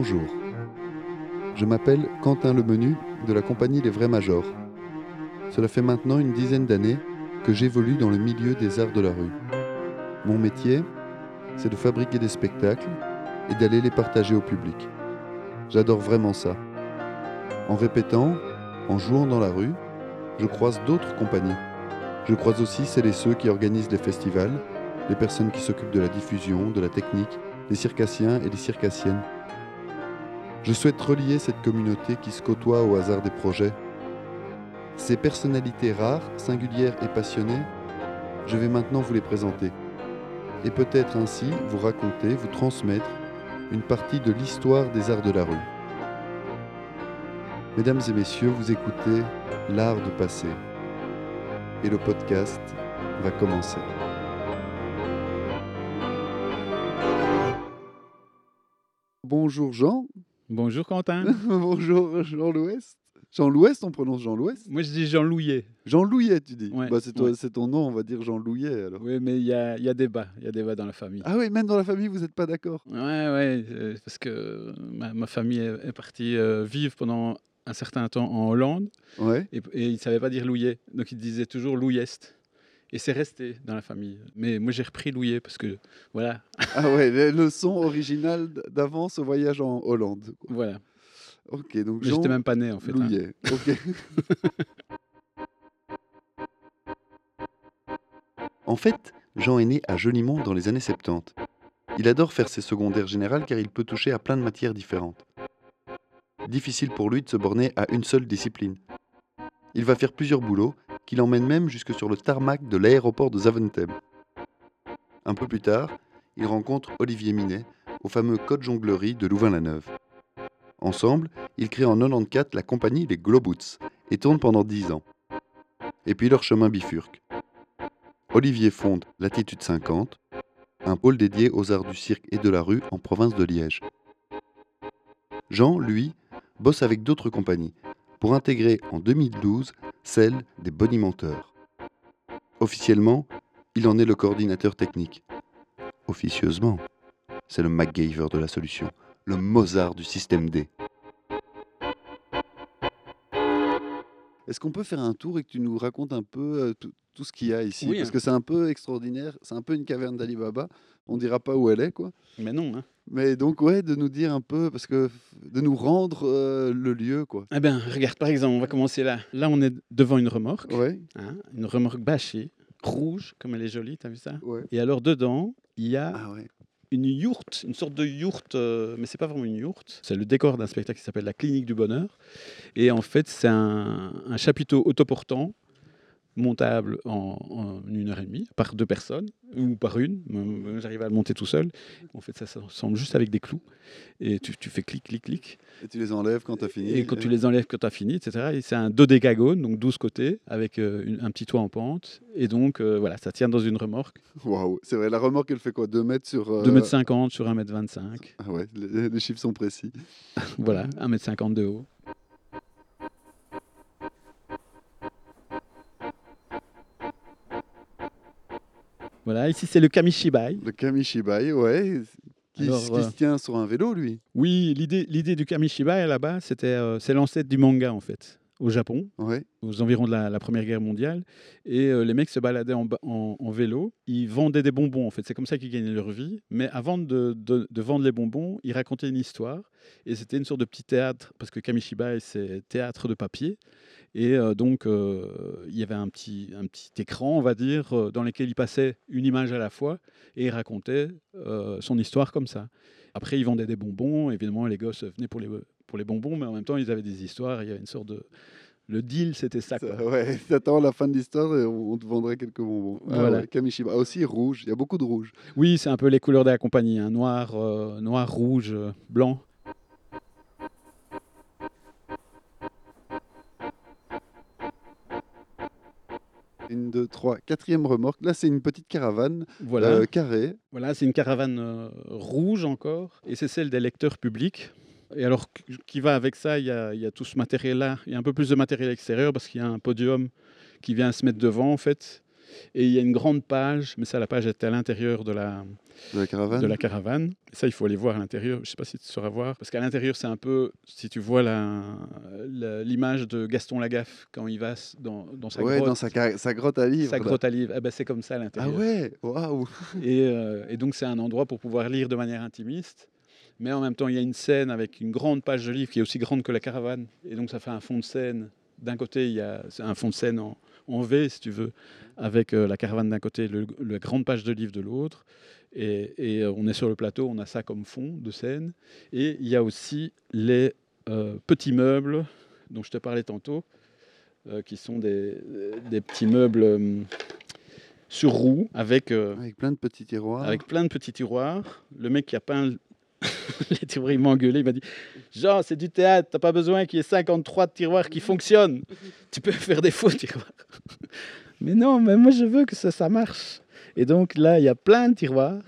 Bonjour. Je m'appelle Quentin Lemenu de la compagnie Les Vrais Majors. Cela fait maintenant une dizaine d'années que j'évolue dans le milieu des arts de la rue. Mon métier, c'est de fabriquer des spectacles et d'aller les partager au public. J'adore vraiment ça. En répétant, en jouant dans la rue, je croise d'autres compagnies. Je croise aussi celles et ceux qui organisent les festivals, les personnes qui s'occupent de la diffusion, de la technique, les circassiens et les circassiennes. Je souhaite relier cette communauté qui se côtoie au hasard des projets. Ces personnalités rares, singulières et passionnées, je vais maintenant vous les présenter. Et peut-être ainsi vous raconter, vous transmettre une partie de l'histoire des arts de la rue. Mesdames et messieurs, vous écoutez L'art de passer. Et le podcast va commencer. Bonjour Jean. Bonjour Quentin. Bonjour Jean l'Ouest. Jean l'Ouest, on prononce Jean l'Ouest Moi je dis Jean Louillet. Jean Louillet, tu dis Ouais, bah, c'est, ouais. ton nom, on va dire Jean Louillet alors. Oui, mais il y a, y a débat, il y a débat dans la famille. Ah oui, même dans la famille, vous n'êtes pas d'accord Ouais, ouais, euh, parce que ma, ma famille est, est partie euh, vivre pendant un certain temps en Hollande Ouais. et, et ils ne savaient pas dire Louillet, donc ils disaient toujours Louiest. Et c'est resté dans la famille. Mais moi j'ai repris Louillet parce que voilà, Ah ouais, le, le son original d- d'avance au voyage en Hollande. quoi. voilà. Ok, donc Mais Jean j'étais même pas né en fait. hein. Louillet. Ok. en fait, Jean est né à Jolimont dans les années 70. Il adore faire ses secondaires générales car il peut toucher à plein de matières différentes. Difficile pour lui de se borner à une seule discipline. Il va faire plusieurs boulots qui l'emmènent même jusque sur le tarmac de l'aéroport de Zaventem. Un peu plus tard, il rencontre Olivier Minet au fameux Code Jonglerie de Louvain-la-Neuve. Ensemble, ils créent en 94 la compagnie Les Globoots et tournent pendant 10 ans. Et puis leur chemin bifurque. Olivier fonde Latitude 50, un pôle dédié aux arts du cirque et de la rue en province de Liège. Jean, lui, bosse avec d'autres compagnies pour intégrer en 2012 celle des bonimenteurs. Officiellement, il en est le coordinateur technique. Officieusement, c'est le MacGyver de la solution, le Mozart du système D. Est-ce qu'on peut faire un tour et que tu nous racontes un peu euh, tout, tout ce qu'il y a ici? Oui, Parce hein. que c'est un peu extraordinaire, c'est un peu une caverne d'Ali Baba. On dira pas où elle est, quoi. Mais non. Hein. Mais donc, ouais, de nous dire un peu, parce que de nous rendre euh, le lieu, quoi. Eh bien, regarde par exemple, on va commencer là. Là on est devant une remorque, Ouais, hein, une remorque bâchée, rouge, comme elle est jolie, t'as vu ça? Ouais. Et alors dedans, il y a Ah ouais. une yourte, une sorte de yourte, euh, mais c'est pas vraiment une yourte. C'est le décor d'un spectacle qui s'appelle La Clinique du Bonheur. Et en fait, c'est un, un chapiteau autoportant montable en, en une heure et demie par deux personnes ou par une. J'arrive à le monter tout seul. En fait, ça s'ensemble juste avec des clous et tu, tu fais clic, clic, clic. Et tu les enlèves quand tu as fini. Et quand tu les enlèves, quand tu as fini, etc. Et c'est un dodécagone, donc 12 côtés, avec euh, une- un petit toit en pente. Et donc, euh, voilà, ça tient dans une remorque. Waouh, c'est vrai, la remorque, elle fait quoi? 2 mètres sur. euh, 2,50 m sur 1,25 m. Ah ouais, les, les chiffres sont précis. Voilà, 1m50 de haut. Voilà, ici c'est le Kamishibai. Le Kamishibai, ouais. Qui, Alors, qui se tient sur un vélo, lui. Oui, l'idée, l'idée du Kamishibai là-bas, c'était, euh, c'est l'ancêtre du manga en fait, au Japon, Ouais. aux environs de la, la Première Guerre mondiale. Et euh, les mecs se baladaient en, ba- en- en vélo, ils vendaient des bonbons en fait, c'est comme ça qu'ils gagnaient leur vie. Mais avant de, de- de vendre les bonbons, ils racontaient une histoire. Et c'était une sorte de petit théâtre, parce que Kamishibai c'est théâtre de papier. Et euh, donc, euh, il y avait un petit, un petit écran, on va dire, dans lequel il passait une image à la fois et il racontait son histoire comme ça. Après, ils vendaient des bonbons. Évidemment, les gosses venaient pour les, pour les bonbons, mais en même temps, ils avaient des histoires. Il y avait une sorte de. Le deal, c'était ça. Quoi. ouais, t'attends la fin de l'histoire et on, te vendrait quelques bonbons. Ah Voilà. ouais, Kamishibai. Ah, aussi rouge, il y a beaucoup de rouge. Oui, c'est un peu les couleurs de la compagnie hein, noir, euh, noir, rouge, euh, blanc. Une, deux, trois, quatrième remorque. Là, c'est une petite caravane Voilà. euh, carrée. Voilà, c'est une caravane euh, rouge encore, et c'est celle des lecteurs publics. Et alors, qu- qui va avec ça, il y a, il y a tout ce matériel-là. Il y a un peu plus de matériel extérieur parce qu'il y a un podium qui vient se mettre devant, en fait. Et il y a une grande page, mais ça, la page était à l'intérieur de la, De la caravane de la caravane. Ça, il faut aller voir à l'intérieur. Je ne sais pas si tu sauras voir. Parce qu'à l'intérieur, c'est un peu, si tu vois la- la- l'image de Gaston Lagaffe quand il va dans, dans sa Ouais, grotte. dans sa, sa grotte à livres. sa là. grotte à livres. Eh ben, c'est comme ça à Ah l'intérieur. ouais, waouh Et, euh, et donc, c'est un endroit pour pouvoir lire de manière intimiste. Mais en même temps, il y a une scène avec une grande page de livre qui est aussi grande que la caravane. Et donc, ça fait un fond de scène. D'un côté, il y a un fond de scène en, en V, si tu veux, avec euh, la caravane d'un côté, le, la grande page de livre de l'autre. Et, et, euh, on est sur le plateau, on a ça comme fond de scène. Et il y a aussi les euh, petits meubles dont je te parlais tantôt, qui sont des, des petits meubles sur roues avec. Avec plein de petits tiroirs. avec plein de petits tiroirs. Le mec qui a peint les tiroirs, il m'a engueulé. Il m'a dit Jean, c'est du théâtre, t'as pas besoin qu'il y ait 53 tiroirs qui fonctionnent. Tu peux faire des faux tiroirs. mais non, mais moi je veux que ça, ça marche. Et donc là, il y a plein de tiroirs.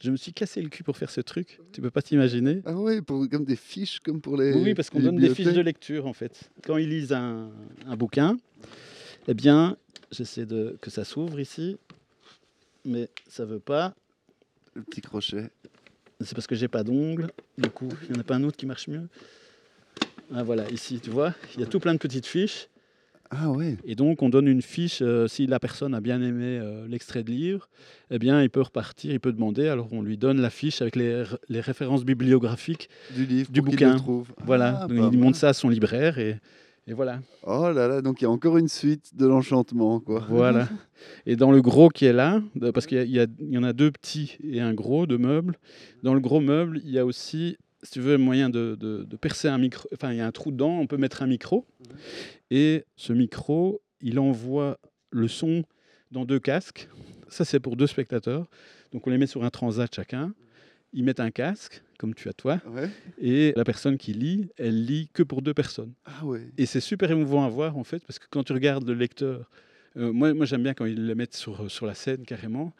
Je me suis cassé le cul pour faire ce truc. Tu peux pas t'imaginer. Ah ouais, pour, comme des fiches, comme pour les. Oui, parce qu'on donne des fiches de lecture en fait. Quand ils lisent un, un bouquin, eh bien, j'essaie de que ça s'ouvre ici, mais ça veut pas. Le petit crochet. C'est parce que j'ai pas d'ongles. Du coup, il n'y en a pas un autre qui marche mieux. Ah, voilà, ici, tu vois, il y a tout plein de petites fiches. Ah ouais. Et donc, on donne une fiche. euh, si la personne a bien aimé euh, l'extrait de livre, eh bien, il peut repartir, il peut demander. Alors, on lui donne la fiche avec les, références bibliographiques. Du livre, Du bouquin. le trouve. Voilà, Ah, donc il montre ça à son libraire et, et voilà. Oh là là, donc il y a encore une suite de l'enchantement, quoi. Voilà. Et dans le gros qui est là, parce qu'il y, en a deux petits et un gros de meubles, dans le gros meuble, il y a aussi, si tu veux, un moyen de, de- de percer un micro. Enfin, il y a un trou dedans, on peut mettre un micro. Et ce micro, il envoie le son dans deux casques. Ça, c'est pour deux spectateurs. Donc, on les met sur un transat chacun. Ils mettent un casque, comme tu as toi. Ouais. Et la personne qui lit, elle lit que pour deux personnes. Ah ouais. Et c'est super émouvant à voir, en fait, parce que quand tu regardes le lecteur, euh, moi, moi j'aime bien quand ils le mettent sur, sur la scène carrément,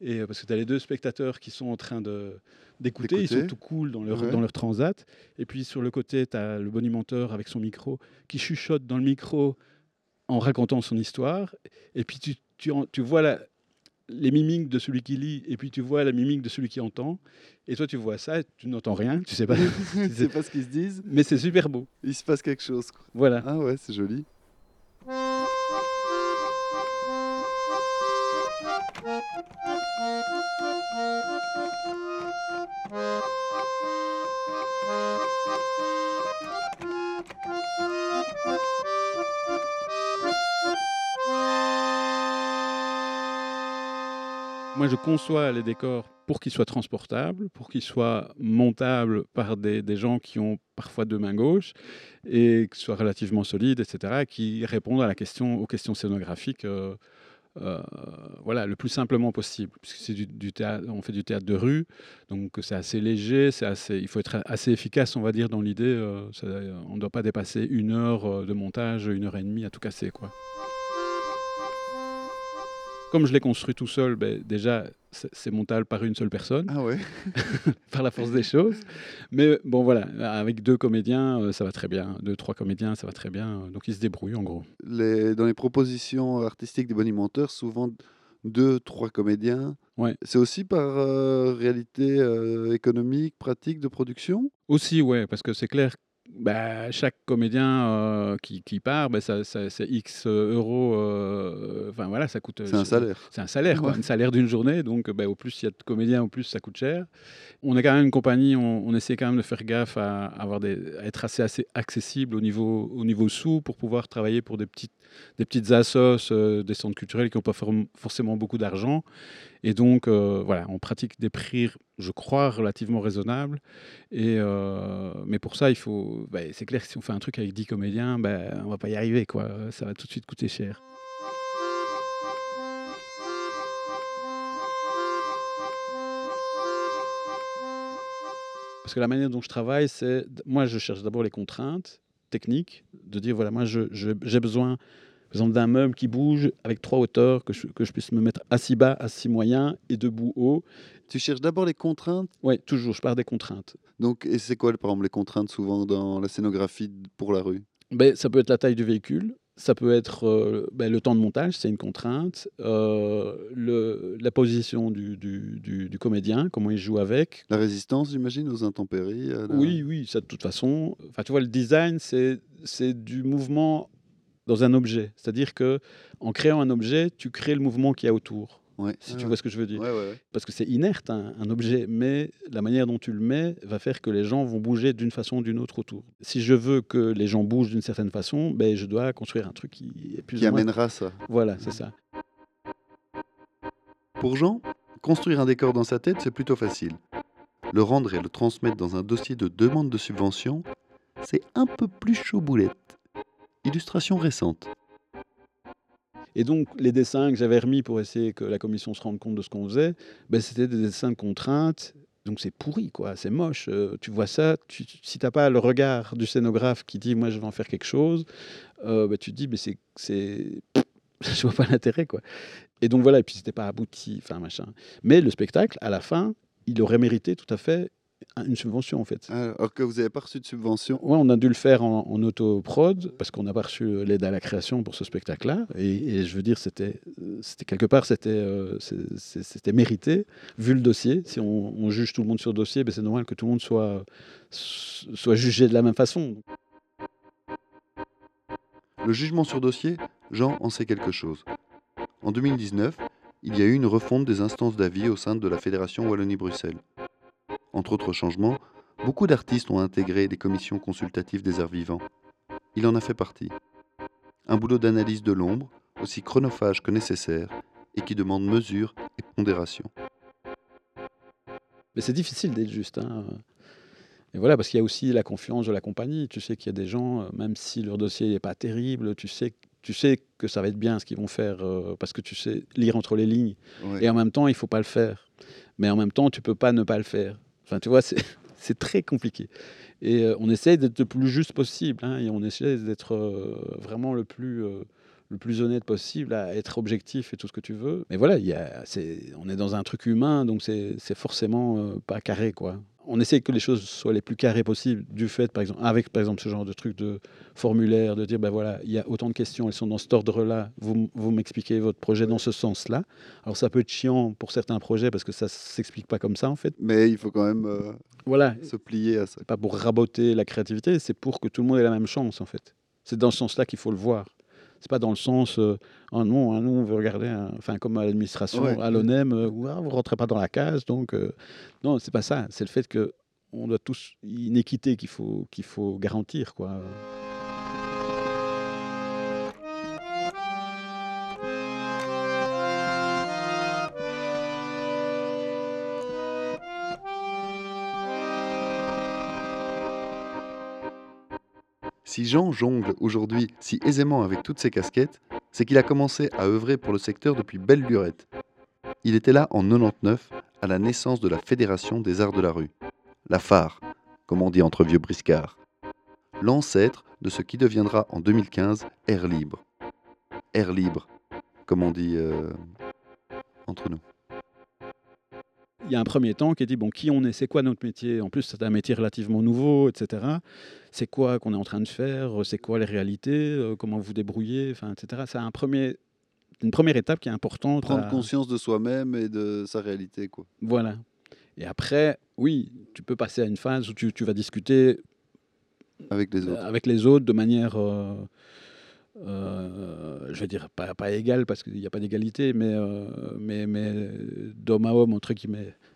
et, euh, parce que tu as les deux spectateurs qui sont en train de, d'écouter, ils sont tout cool dans leur, Ouais. dans leur transat, et puis sur le côté, tu as le bonimenteur avec son micro qui chuchote dans le micro en racontant son histoire, et puis tu, tu, tu vois la, les mimiques de celui qui lit, et puis tu vois la mimique de celui qui entend, et toi tu vois ça, et tu n'entends rien, tu sais pas, sais pas ce qu'ils se disent. mais c'est super beau. Il se passe quelque chose. quoi. Voilà. Ah ouais, c'est joli. Moi, je conçois les décors pour qu'ils soient transportables, pour qu'ils soient montables par des, gens qui ont parfois deux mains gauches et qui soient relativement solides, etc., qui répondent à la question, aux questions scénographiques euh, euh, voilà, le plus simplement possible. C'est du, théâtre, on fait du théâtre de rue, donc c'est assez léger, c'est assez, il faut être assez efficace, on va dire, dans l'idée. euh, on ne doit pas dépasser une heure de montage, une heure et demie à tout casser. Quoi. Comme je l'ai construit tout seul, ben, déjà, c'est montable par une seule personne, Ah ouais. par la force des choses. Mais bon, voilà, avec deux comédiens, euh, ça va très bien. Deux, trois comédiens, ça va très bien. Donc ils se débrouillent, en gros. Les, dans les propositions artistiques des bonimenteurs, souvent deux, trois comédiens. Ouais. C'est aussi par euh, réalité euh, économique, pratique de production? Aussi, ouais, parce que c'est clair, bah, chaque comédien euh, qui, qui part, bah, ça, ça- c'est X euros. euh, Enfin voilà, ça coûte. C'est un salaire. C'est un salaire, quoi, Ouais. un salaire d'une journée. Donc, bah, au plus il y a de comédiens, au plus ça coûte cher. On est quand même une compagnie, on, on essaie quand même de faire gaffe à, avoir des, à être assez, assez accessible au niveau, au niveau sous pour pouvoir travailler pour des petites, des petites assos, euh, des centres culturels qui n'ont pas forcément beaucoup d'argent. Et donc, euh, voilà, on pratique des prix, je crois, relativement raisonnables. Et, euh, mais pour ça, il faut. bah, c'est clair que si on fait un truc avec 10 comédiens, bah, on va pas y arriver. Quoi. Ça va tout de suite coûter cher. Parce que la manière dont je travaille, c'est. Moi, je cherche d'abord les contraintes techniques, de dire voilà, moi, j'ai besoin, par exemple, d'un meuble qui bouge avec trois hauteurs, que je, que je puisse me mettre assis bas, assis moyen et debout haut. Tu cherches d'abord les contraintes? Oui, toujours, je pars des contraintes. Donc, et c'est quoi, par exemple, les contraintes souvent dans la scénographie pour la rue? Ben, ça peut être la taille du véhicule, ça peut être euh, ben, le temps de montage, c'est une contrainte, euh, le, la position du, du, du, du comédien, comment il joue avec. La résistance, j'imagine, aux intempéries. la- Oui, oui, ça de toute façon. Enfin, tu vois, le design, c'est du mouvement dans un objet. C'est-à-dire que en créant un objet, tu crées le mouvement qu'il y a autour. Ouais, Si tu ouais. vois ce que je veux dire. Ouais. Parce que c'est inerte, un, un objet, mais la manière dont tu le mets va faire que les gens vont bouger d'une façon ou d'une autre autour. Si je veux que les gens bougent d'une certaine façon, ben, je dois construire un truc qui est plus Qui ou moins... amènera ça. Voilà, c'est ça. Pour Jean, construire un décor dans sa tête, c'est plutôt facile. Le rendre et le transmettre dans un dossier de demande de subvention, c'est un peu plus chaud boulette. Illustration récente. Et donc, les dessins que j'avais remis pour essayer que la commission se rende compte de ce qu'on faisait, ben, c'était des dessins de contraintes. Donc, c'est pourri, quoi. C'est moche. Euh, tu vois ça, si tu n'as pas le regard du scénographe qui dit, moi, je vais en faire quelque chose, euh, ben, tu te dis, mais c'est. je vois pas l'intérêt, quoi. Et donc, voilà. Et puis, c'était pas abouti, enfin, machin. Mais le spectacle, à la fin, il aurait mérité tout à fait une subvention, en fait. Alors que vous n'avez pas reçu de subvention. Ouais, on a dû le faire en, en auto-prod parce qu'on n'a pas reçu euh, l'aide à la création pour ce spectacle-là. Et, et je veux dire, c'était, euh, c'était quelque part, c'était, euh, c'était mérité, vu le dossier. Si on, on juge tout le monde sur le dossier, ben c'est normal que tout le monde soit, soit jugé de la même façon. Le jugement sur dossier, Jean en sait quelque chose. En 2019, il y a eu une refonte des instances d'avis au sein de la Fédération Wallonie-Bruxelles. Entre autres changements, beaucoup d'artistes ont intégré des commissions consultatives des arts vivants. Il en a fait partie. Un boulot d'analyse de l'ombre, aussi chronophage que nécessaire, et qui demande mesure et pondération. Mais c'est difficile d'être juste. hein. Et voilà, parce qu'il y a aussi la confiance de la compagnie. Tu sais qu'il y a des gens, euh, même si leur dossier n'est pas terrible, tu sais, tu sais que ça va être bien ce qu'ils vont faire, euh, parce que tu sais lire entre les lignes. Ouais. Et en même temps, il faut pas le faire. Mais en même temps, tu peux pas ne pas le faire. Enfin, tu vois, c'est très compliqué. Et euh, on essaye d'être le plus juste possible. hein, et on essaie d'être euh, vraiment le plus, euh, le plus honnête possible, à être objectif et tout ce que tu veux. Mais voilà, on est dans un truc humain, donc c'est forcément pas carré, quoi. On essaie que les choses soient les plus carrées possibles, du fait, par exemple, avec par exemple ce genre de truc de formulaire, de dire, ben voilà, il y a autant de questions, elles sont dans cet ordre-là, vous, vous m'expliquez votre projet dans ce sens-là. Alors ça peut être chiant pour certains projets parce que ça s'explique pas comme ça en fait. Mais il faut quand même euh, Voilà, se plier à ça. pas pour raboter la créativité, c'est pour que tout le monde ait la même chance en fait. C'est dans ce sens-là qu'il faut le voir. C'est pas dans le sens, euh, oh non, hein, nous on veut regarder, un- enfin comme à l'administration, Ouais. à l'ONEM, euh, ah, vous rentrez pas dans la case, donc euh, non, c'est pas ça. C'est le fait que on doit tous une équité qu'il faut qu'il faut garantir quoi. Si Jean jongle aujourd'hui si aisément avec toutes ses casquettes, c'est qu'il a commencé à œuvrer pour le secteur depuis belle lurette. Il était là en 99, à la naissance de la Fédération des Arts de la Rue, la phare, comme on dit entre vieux briscards. L'ancêtre de ce qui deviendra en 2015 Air Libre. Air Libre, comme on dit euh, entre nous. Il y a un premier temps qui est dit bon qui on est, c'est quoi notre métier? En plus, c'est un métier relativement nouveau, etc. C'est quoi qu'on est en train de faire, c'est quoi les réalités, euh, comment vous débrouillez, enfin, etc. C'est un premier, une première étape qui est importante. Prendre à- conscience de soi-même et de sa réalité, quoi. Voilà. Et après, oui, tu peux passer à une phase où tu, tu vas discuter Avec les autres. avec les autres de manière, euh, euh, je vais dire, pas, pas égale, parce qu'il n'y a pas d'égalité, mais, euh, mais, mais d'homme à homme, entre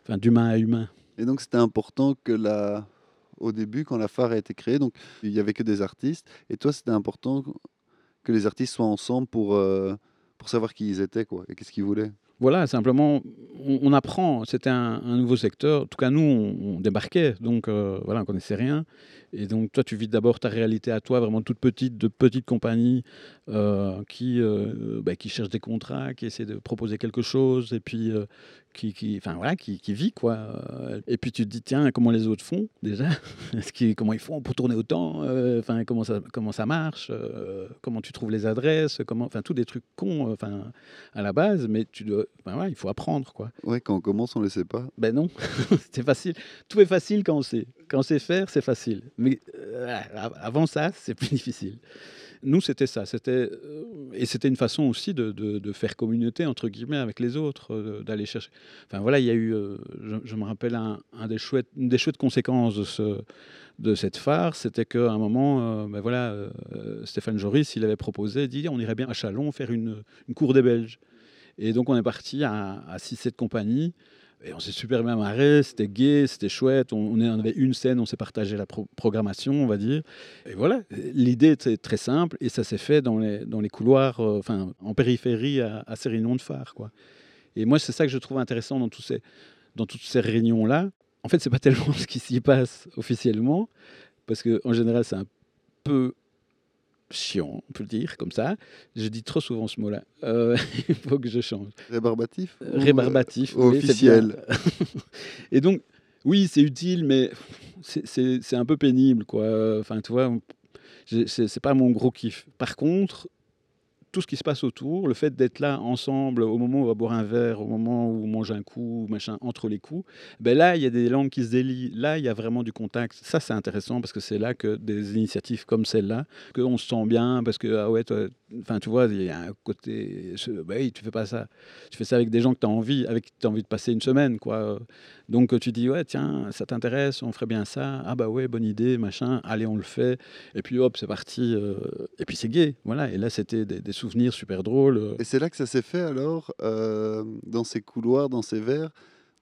enfin d'humain à humain. Et donc c'était important que la... au début, quand la phare a été créée, donc il y avait que des artistes. Et toi, c'était important que les artistes soient ensemble pour, euh, pour savoir qui ils étaient, quoi, et qu'est-ce qu'ils voulaient. Voilà, simplement, on, apprend. C'était un, nouveau secteur. En tout cas, nous, on, on débarquait, donc euh, voilà, on connaissait rien. Et donc, toi, tu vis d'abord ta réalité à toi, vraiment toute petite, de petite compagnie euh, qui, euh, bah, qui cherche des contrats, qui essaie de proposer quelque chose, et puis euh, qui, qui, enfin voilà, qui, qui vit quoi. Euh, Et puis tu te dis tiens, comment les autres font déjà? Comment ils font pour tourner autant? Euh, Enfin, comment ça, comment ça marche? Euh, Comment tu trouves les adresses? Comment, enfin, tous des trucs cons. Enfin, à la base, mais tu dois, ben ouais, il faut apprendre quoi. Ouais, quand on commence, on ne le sait pas. Ben non, c'est facile. Tout est facile quand on sait. Quand on sait faire, c'est facile. Mais euh, av- avant ça, c'est plus difficile. Nous, c'était ça. Euh, et c'était une façon aussi de, faire communauté entre guillemets avec les autres, euh, d'aller chercher. Enfin voilà, il y a eu, euh, je, me rappelle un, des chouettes, une des chouettes conséquences de ce de cette phare, c'était qu'à un moment, ben voilà, Stéphane Joris, il avait proposé, dit, on irait bien à Chalon faire une, une cour des Belges. Et donc on est parti à, à 6-7 compagnies. Et on s'est super bien marré, c'était gai, c'était chouette. On, on avait une scène, on s'est partagé la pro- programmation, on va dire. Et voilà, l'idée était très simple et ça s'est fait dans les, couloirs, euh, en périphérie à, ces réunions de phare. Quoi. Et moi, c'est ça que je trouve intéressant dans, dans toutes ces réunions-là. En fait, c'est pas tellement ce qui s'y passe officiellement, parce qu'en général, c'est un peu chiant, on peut le dire comme ça. Je dis trop souvent ce mot-là. Euh, il faut que je change. Rébarbatif euh, Rébarbatif. oui, c'est officiel. Et donc, oui, c'est utile, mais c'est- un peu pénible, quoi. Enfin, tu vois, c'est pas mon gros kiff. Par contre, tout ce qui se passe autour, le fait d'être là ensemble au moment où on va boire un verre, au moment où on mange un coup, machin, entre les coups, ben là, il y a des langues qui se délient. Là, il y a vraiment du contact. Ça, c'est intéressant parce que c'est là que des initiatives comme celle-là, qu'on se sent bien parce que, ah ouais, toi, tu vois, il y a un côté, ben oui, tu fais pas ça. Tu fais ça avec des gens que tu as envie, avec tu as envie de passer une semaine, quoi. Donc, tu dis, ouais, tiens, ça t'intéresse, on ferait bien ça. Ah bah ouais, bonne idée, machin. Allez, on le fait. Et puis hop, c'est parti. euh, Et puis c'est gay, voilà. Et là, c'était des, des souvenirs super drôles. euh. Et c'est là que ça s'est fait alors, euh, dans ces couloirs, dans ces verres,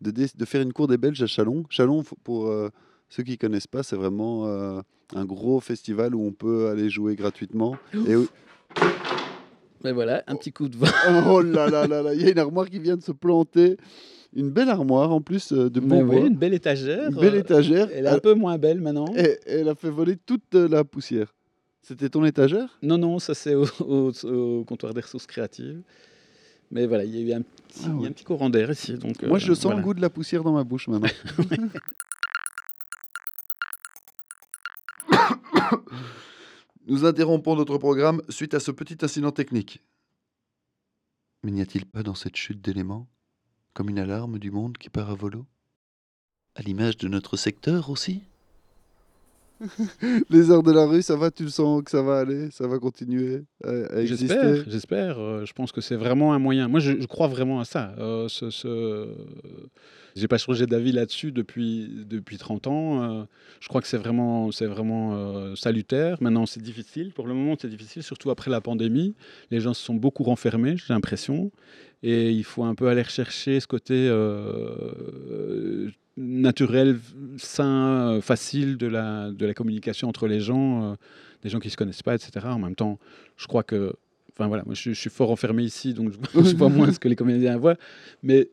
de, faire une cour des Belges à Chalon. Chalon, pour euh, ceux qui connaissent pas, c'est vraiment euh, un gros festival où on peut aller jouer gratuitement. Et où- Mais voilà, un petit coup de vent. oh là là là là, il y a une armoire qui vient de se planter. Une belle armoire en plus de bon oui, bois. une belle étagère. Une belle étagère. Elle est un peu moins belle maintenant. Et elle a fait voler toute la poussière. C'était ton étagère? Non, non, ça c'est au, au- au comptoir des ressources créatives. Mais voilà, il y a eu un petit, Ah ouais. un petit courant d'air ici. Donc, Moi, euh, je sens voilà. le goût de la poussière dans ma bouche maintenant. Nous interrompons notre programme suite à ce petit incident technique. Mais n'y a-t-il pas dans cette chute d'éléments comme une alarme du monde qui part à volo? À l'image de notre secteur aussi? Les heures de la rue, ça va, tu le sens que ça va aller, ça va continuer à, à exister J'espère, j'espère. euh, je pense que c'est vraiment un moyen. Moi, je, je crois vraiment à ça. Euh, ce, ce... J'ai pas changé d'avis là-dessus depuis, depuis 30 ans. euh, je crois que c'est vraiment, c'est vraiment euh, salutaire. Maintenant, c'est difficile. Pour le moment, c'est difficile, surtout après la pandémie. Les gens se sont beaucoup renfermés, j'ai l'impression. Et il faut un peu aller rechercher ce côté naturel, sain, facile de la, de la communication entre les gens, euh, des gens qui ne se connaissent pas, etc. En même temps, je crois que. Enfin voilà, moi je, suis fort enfermé ici, donc je, je vois moins ce que les comédiens voient. Mais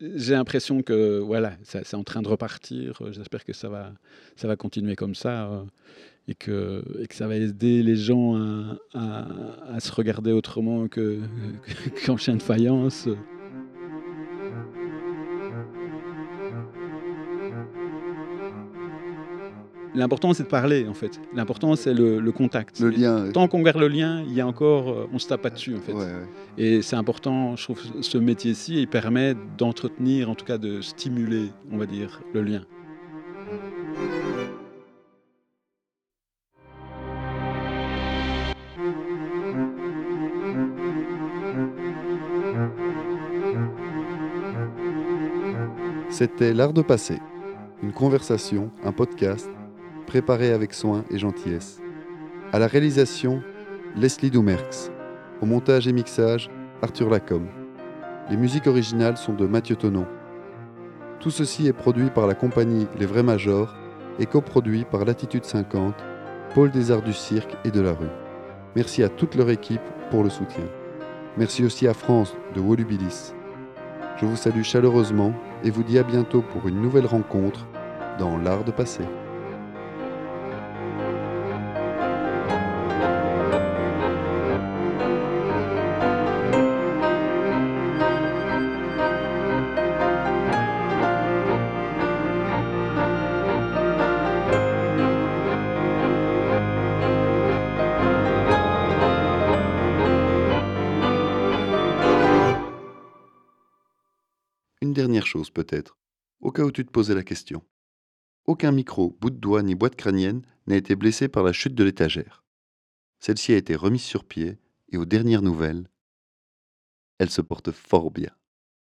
j'ai l'impression que voilà, c'est en train de repartir. J'espère que ça va, ça va continuer comme ça euh, et, que, que ça va aider les gens à, à- se regarder autrement que, qu'en chien de faïence. L'important, c'est de parler, en fait. L'important, c'est le, le contact. Le lien. Tant qu'on garde le lien, il y a encore, euh, on se tape pas dessus, en fait. Ouais, ouais. Et c'est important, je trouve, ce métier-ci, il permet d'entretenir, en tout cas de stimuler, on va dire, le lien. C'était L'Art de passer, une conversation, un podcast, préparé avec soin et gentillesse. À la réalisation, Leslie Doumerx. Au montage et mixage, Arthur Lacombe. Les musiques originales sont de Mathieu Tonon. Tout ceci est produit par la compagnie Les Vrais Majors et coproduit par Latitude 50, Pôle des Arts du Cirque et de la Rue. Merci à toute leur équipe pour le soutien. Merci aussi à France de Wolubilis. Je vous salue chaleureusement et vous dis à bientôt pour une nouvelle rencontre dans l'art de passer. Peut-être, au cas où tu te posais la question. Aucun micro, bout de doigt ni boîte crânienne n'a été blessé par la chute de l'étagère. Celle-ci a été remise sur pied et aux dernières nouvelles, elle se porte fort bien.